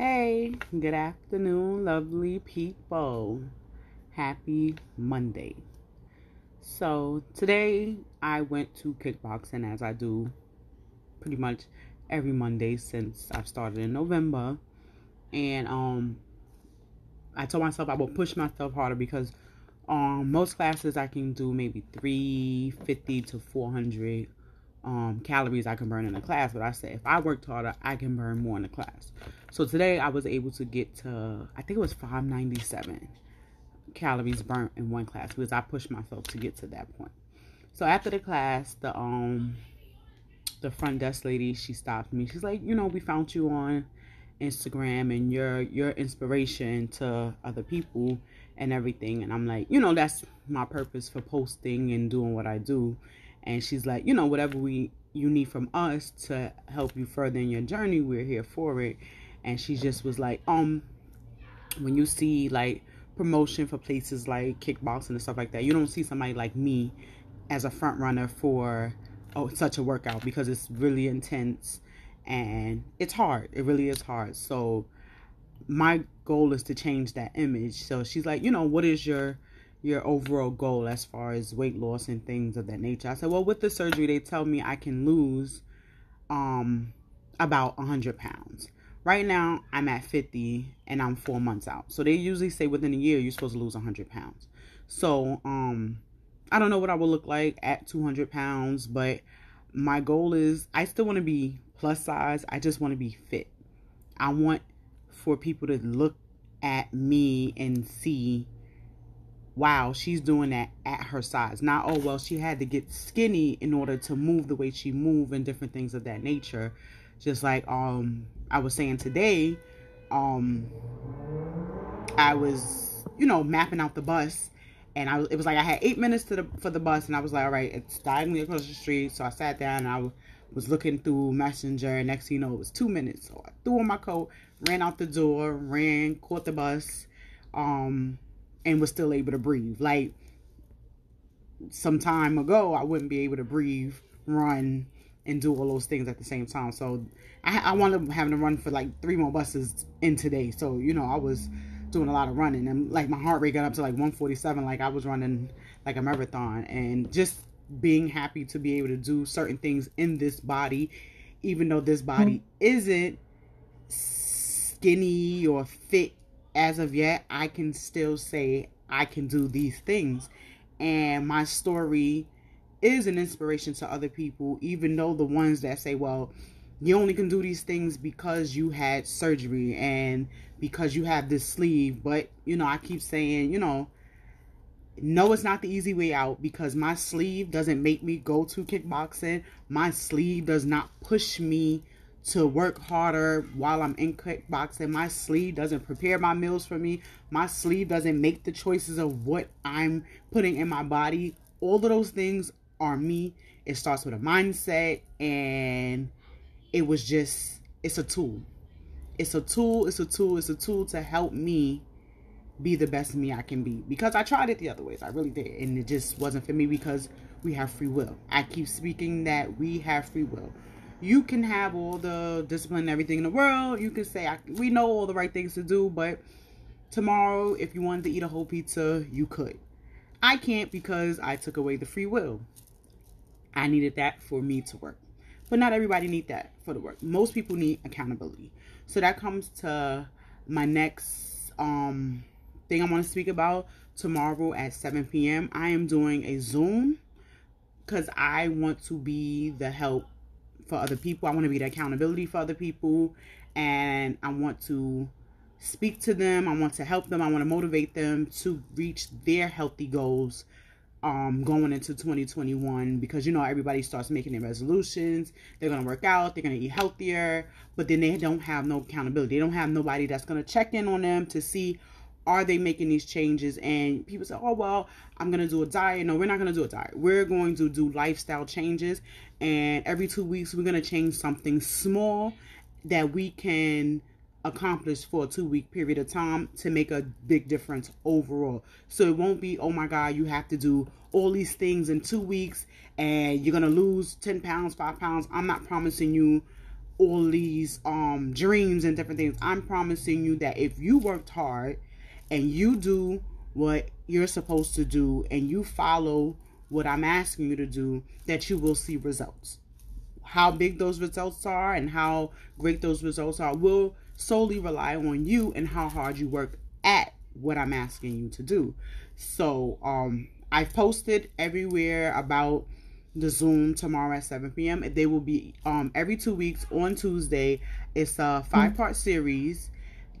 Hey, good afternoon, lovely people. Happy Monday. So, today I went to kickboxing as I do pretty much every Monday since I've started in November. And um I told myself I will push myself harder because um most classes I can do maybe 350 to 400 um, calories I can burn in a class, but I said if I worked harder, I can burn more in a class. So today I was able to get to I think it was 597 calories burnt in one class because I pushed myself to get to that point. So after the class, the um the front desk lady she stopped me. She's like, you know, we found you on Instagram and your your inspiration to other people and everything. And I'm like, you know, that's my purpose for posting and doing what I do and she's like you know whatever we you need from us to help you further in your journey we're here for it. And she just was like um when you see like promotion for places like kickboxing and stuff like that you don't see somebody like me as a front runner for oh such a workout because it's really intense and it's hard. It really is hard. So my goal is to change that image. So she's like you know what is your your overall goal as far as weight loss and things of that nature. I said, well, with the surgery, they tell me I can lose um about 100 pounds. Right now, I'm at 50 and I'm four months out. So they usually say within a year, you're supposed to lose 100 pounds. So, um, I don't know what I will look like at 200 pounds, but my goal is I still want to be plus size. I just want to be fit. I want for people to look at me and see wow, she's doing that at her size. Not, oh, well, she had to get skinny in order to move the way she moved and different things of that nature. Just like um I was saying today, um I was, you know, mapping out the bus and I it was like I had eight minutes to the for the bus and I was like, all right, it's diagonally across the street. So I sat down and I was looking through Messenger and next thing you know it was two minutes. So I threw on my coat, ran out the door, ran, caught the bus. Um and was still able to breathe. Like some time ago, I wouldn't be able to breathe, run, and do all those things at the same time. So I, I wound up having to run for like three more buses in today. So you know, I was doing a lot of running, and like my heart rate got up to like 147, like I was running like a marathon, and just being happy to be able to do certain things in this body, even though this body hmm. isn't skinny or fit as of yet, I can still say I can do these things. And my story is an inspiration to other people, even though the ones that say, well, you only can do these things because you had surgery and because you have this sleeve. But, you know, I keep saying, you know, no, it's not the easy way out because my sleeve doesn't make me go to kickboxing. My sleeve does not push me to work harder while I'm in kickboxing. My sleeve doesn't prepare my meals for me. My sleeve doesn't make the choices of what I'm putting in my body. All of those things are me. It starts with a mindset and it was just it's a tool. It's a tool, it's a tool, it's a tool to help me be the best me I can be. Because I tried it the other ways. I really did. And it just wasn't for me because we have free will. I keep speaking that we have free will you can have all the discipline and everything in the world. You can say, we know all the right things to do, but tomorrow, if you wanted to eat a whole pizza, you could. I can't because I took away the free will. I needed that for me to work. But not everybody need that for the work. Most people need accountability. So that comes to my next um thing I want to speak about tomorrow at 7 p.m. I am doing a Zoom because I want to be the help for other people. I want to be the accountability for other people. And I want to speak to them. I want to help them. I want to motivate them to reach their healthy goals um going into 2021 because you know everybody starts making their resolutions they're to work out they're to eat healthier but then they don't have no accountability they don't have nobody that's to check in on them to see are they making these changes? And people say oh well i'm going to do a diet. No we're not going to do a diet. We're going to do lifestyle changes. And every two weeks we're going to change something small that we can accomplish for a two week period of time to make a big difference overall. So it won't be oh my god you have to do all these things in two weeks and you're to lose 10 pounds 5 pounds. I'm not promising you all these um dreams and different things. I'm promising you that if you worked hard and you do what you're supposed to do and you follow what I'm asking you to do, that you will see results. How big those results are and how great those results are will solely rely on you and how hard you work at what I'm asking you to do. So, um, I've posted everywhere about the Zoom tomorrow at 7 p.m. They will be um every two weeks on Tuesday. It's a five part series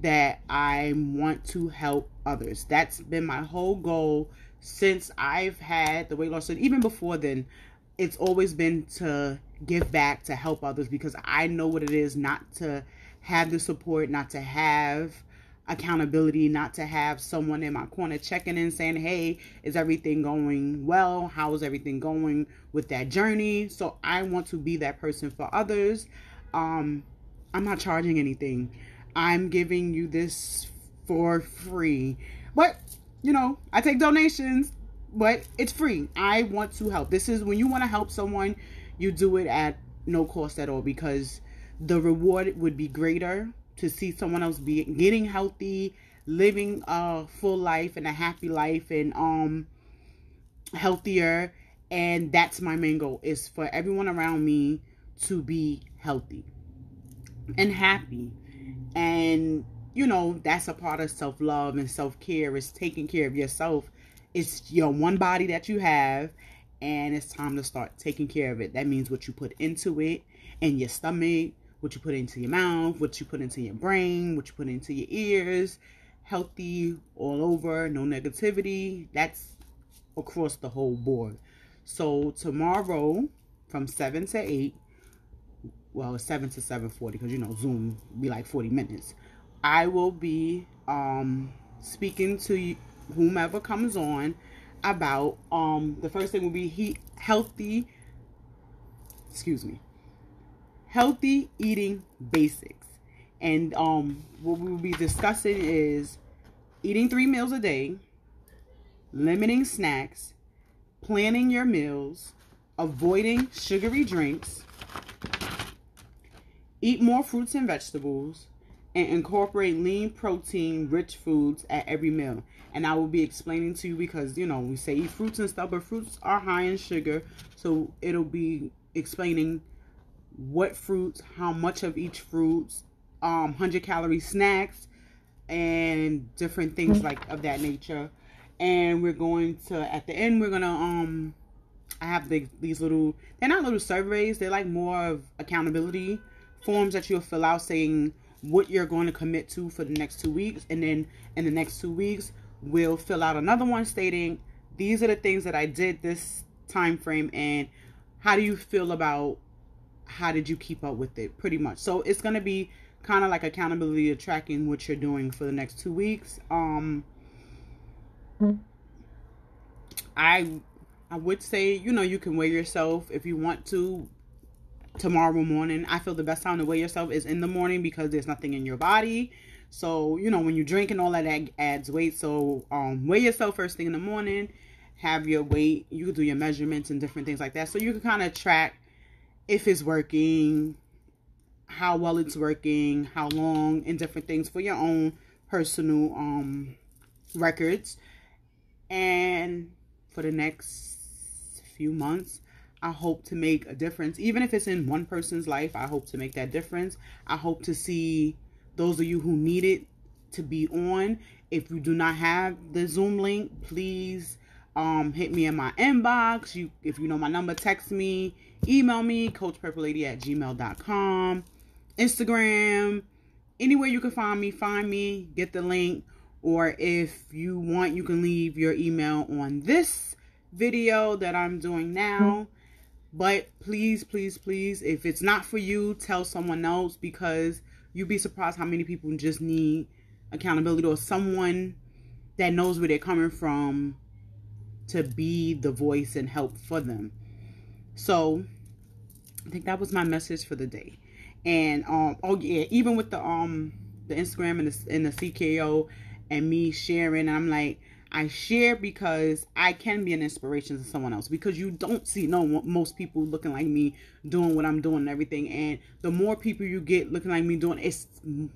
that I want to help others. That's been my whole goal since I've had the weight loss. And even before then, it's always been to give back, to help others because I know what it is not to have the support, not to have accountability, not to have someone in my corner checking in saying, Hey, is everything going well? How is everything going with that journey? So I want to be that person for others. Um, I'm not charging anything. I'm giving you this for free. But, you know, I take donations, but it's free. I want to help. This is when you want to help someone, you do it at no cost at all because the reward would be greater to see someone else be getting healthy, living a full life and a happy life and um healthier and that's my main goal is for everyone around me to be healthy and happy and you know that's a part of self-love and self-care is taking care of yourself it's your one body that you have and it's time to start taking care of it that means what you put into it and your stomach what you put into your mouth, what you put into your brain, what you put into your ears, healthy all over, no negativity. That's across the whole board. So tomorrow from 7 to 8, well, it's 7 to 7.40 because, you know, Zoom be like 40 minutes. I will be um, speaking to whomever comes on about um, the first thing will be he healthy excuse me healthy eating basics. And um, what we will be discussing is eating three meals a day, limiting snacks, planning your meals, avoiding sugary drinks, eat more fruits and vegetables, and incorporate lean protein rich foods at every meal. And I will be explaining to you because you know we say eat fruits and stuff, but fruits are high in sugar, so it'll be explaining what fruits, how much of each fruits, um, 100 calorie snacks, and different things like of that nature. And we're going to, at the end, we're going to, um, I have the, these little, they're not little surveys, they're like more of accountability forms that you'll fill out saying what you're going to commit to for the next two weeks. And then in the next two weeks, we'll fill out another one stating these are the things that I did this time frame and how do you feel about how did you keep up with it? Pretty much. So it's going to be kind of like accountability of tracking what you're doing for the next two weeks. Um i i would say you know you can weigh yourself if you want to tomorrow morning. I feel the best time to weigh yourself is in the morning because there's nothing in your body. So you know when you drink and all that, that adds weight. So um weigh yourself first thing in the morning. Have your weight. You can do your measurements and different things like that. So you can kind of track if it's working, how well it's working, how long, and different things for your own personal um records. And for the next few months, I hope to make a difference. Even if it's in one person's life, I hope to make that difference. I hope to see those of you who need it to be on. If you do not have the Zoom link, please um, hit me in my inbox. You, if you know my number, text me, email me, coachpurplelady at gmail.com, Instagram, anywhere you can find me, find me, get the link. Or if you want, you can leave your email on this video that I'm doing now. But please, please, please, if it's not for you, tell someone else because you'd be surprised how many people just need accountability or someone that knows where they're coming from to be the voice and help for them. So I think that was my message for the day. And um oh yeah, even with the um the Instagram and the and the CKO and me sharing, I'm like I share because I can be an inspiration to someone else because you don't see no most people looking like me doing what I'm doing and everything and the more people you get looking like me doing it's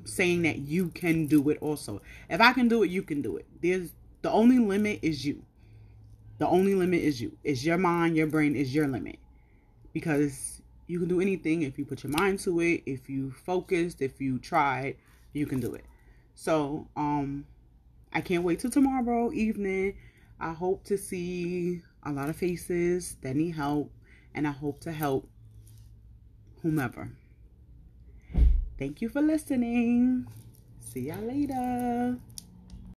saying that you can do it also. If I can do it, you can do it. There's the only limit is you. The only limit is you. It's your mind, your brain is your limit. Because you can do anything if you put your mind to it, if you focused, if you tried, you can do it. So, um I can't wait till tomorrow evening. I hope to see a lot of faces that need help, and I hope to help whomever. Thank you for listening. See y'all later.